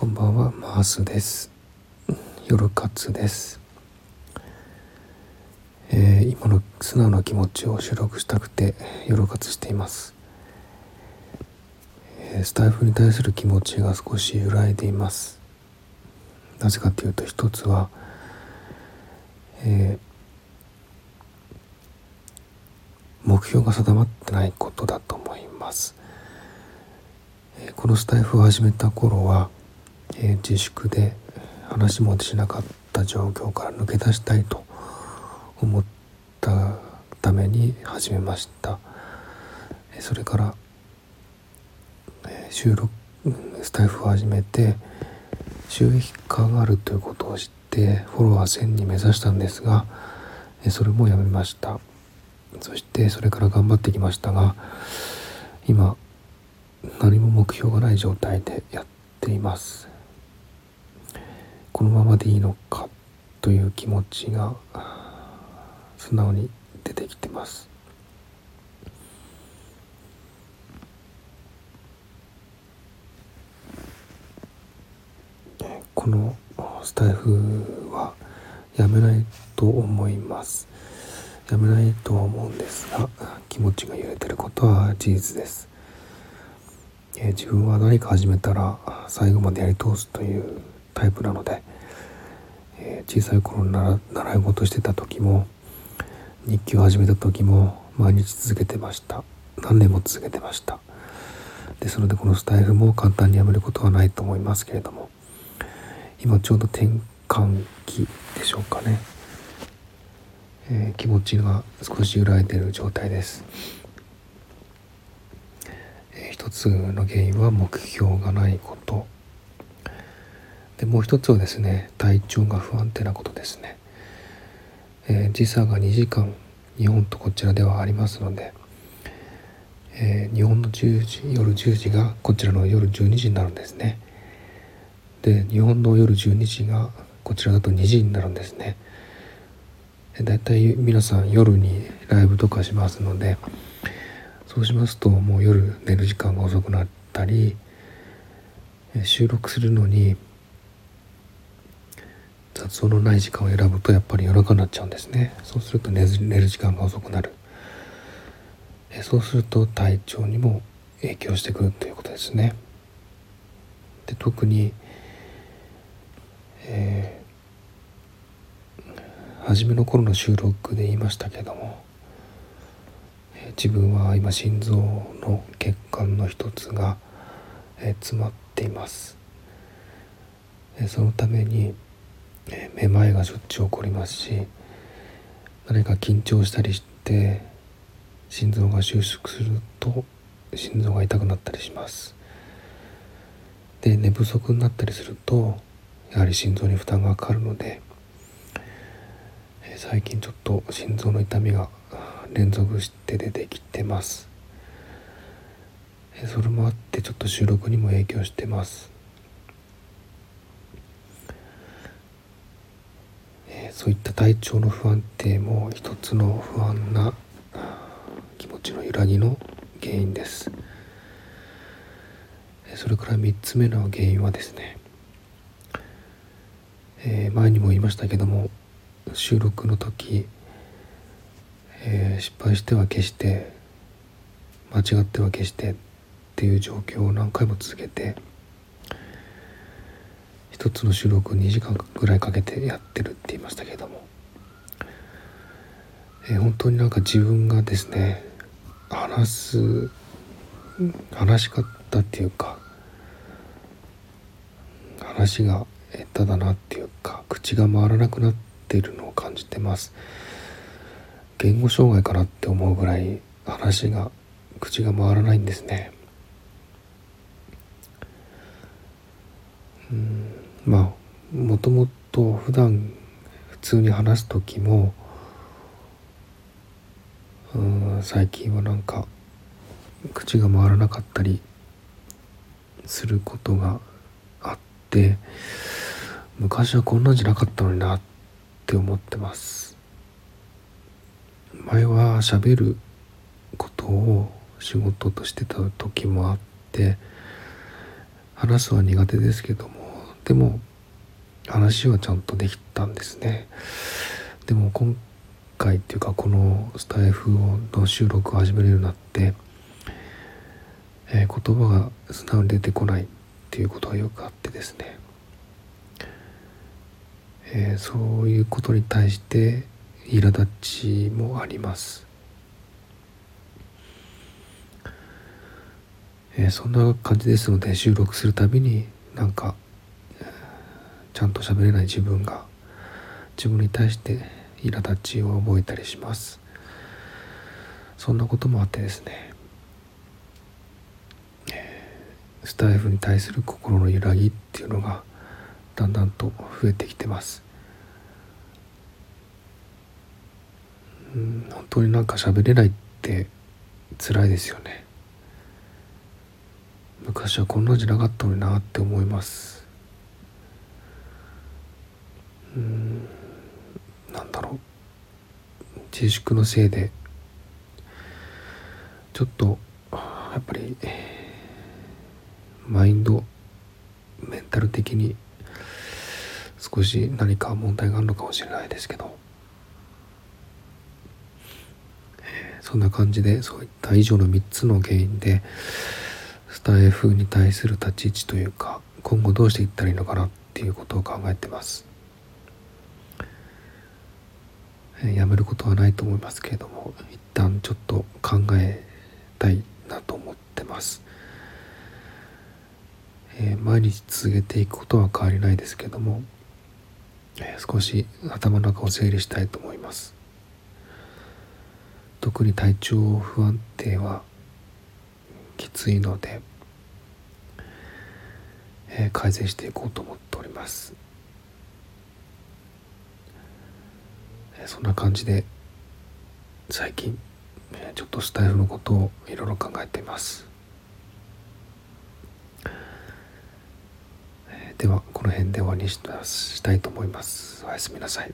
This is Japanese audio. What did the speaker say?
こんばんは、マースです。夜活です。えー、今の素直な気持ちを収録したくて夜活しています。えー、スタイフに対する気持ちが少し揺らいでいます。なぜかというと一つは、えー、目標が定まってないことだと思います。えこのスタイフを始めた頃はえー、自粛で話もしなかった状況から抜け出したいと思ったために始めました。それから、収録スタイフを始めて収益化があるということを知ってフォロワー1000に目指したんですがそれもやめました。そしてそれから頑張ってきましたが今何も目標がない状態でやっています。このままでいいのかという気持ちが素直に出てきてます。このスタイフはやめないと思います。やめないとは思うんですが気持ちが揺れてることは事実です、え自分は何か始めたら最後までやり通すというタイプなので、えー、小さい頃に習習い事してた時も日記を始めた時も毎日続けてました。何年も続けてました。ですのでこのスタイフも簡単にやめることはないと思いますけれども今ちょうど転換期でしょうかね、えー、気持ちが少し揺らいでる状態です、一つの原因は目標がないこと。でもう一つはですね体調が不安定なことですね、えー、時差が2時間日本とこちらではありますので、えー、日本の10時夜10時がこちらの夜12時になるんですね。で日本の夜12時がこちらだと2時になるんですね。だいたい皆さん夜にライブとかしますのでそうしますともう夜寝る時間が遅くなったり収録するのに雑音のない時間を選ぶとやっぱり夜中になっちゃうんですね。そうすると寝る時間が遅くなる。えそうすると体調にも影響してくるということですね。で特に、えー、初めの頃の収録で言いましたけども、自分は今心臓の血管の一つが、え詰まっています、そのためにめまいがしょっちゅう起こりますし何か緊張したりして心臓が収縮すると心臓が痛くなったりします。で寝不足になったりするとやはり心臓に負担がかかるので最近ちょっと心臓の痛みが連続して出てきてます。それもあってちょっと収録にも影響してます。いった体調の不安定も一つの不安な気持ちの揺らぎの原因です。それから3つ目の原因はですね、えー、前にも言いましたけども収録の時、えー、失敗しては消して間違っては消してっていう状況を何回も続けて一つの収録を2時間ぐらいかけてやってるって言いましたけども、えー、本当になんか自分がですね話す話し方っていうか話が下手だなっていうか口が回らなくなっているのを感じてます。言語障害かなって思うぐらい話が口が回らないんですね。うん。まあもともと普段普通に話す時もうん最近はなんか口が回らなかったりすることがあって昔はこんなんじゃなかったのになって思ってます。前は喋ることを仕事としてた時もあって話すは苦手ですけどもでも話はちゃんとできたんですね。でも今回っていうかこのスタイフの収録を始めるようになって、えー、言葉が素直に出てこないっていうことがよくあってですね、えー、そういうことに対して苛立ちもあります。えー、そんな感じですので収録するたびになんか、ちゃんと喋れない自分が自分に対して苛立ちを覚えたりします。そんなこともあってですね、スタイフに対する心の揺らぎっていうのがだんだんと増えてきてます。うん本当になんか喋れないって辛いですよね。昔はこんなんじゃなかったのになって思いますうんなんだろう自粛のせいでちょっとやっぱりマインドメンタル的に少し何か問題があるのかもしれないですけどそんな感じでそういった以上の3つの原因でスタイフに対する立ち位置というか今後どうしていったらいいのかなっていうことを考えてます。やめることはないと思いますけれども一旦ちょっと考えたいなと思ってます、えー、毎日続けていくことは変わりないですけども、えー、少し頭の中を整理したいと思います。特に体調不安定はきついのでえー、改善していこうと思っております、えー、そんな感じで最近、ちょっとスタイフのことをいろいろ考えています、ではこの辺で終わりにしたいと思います。おやすみなさい。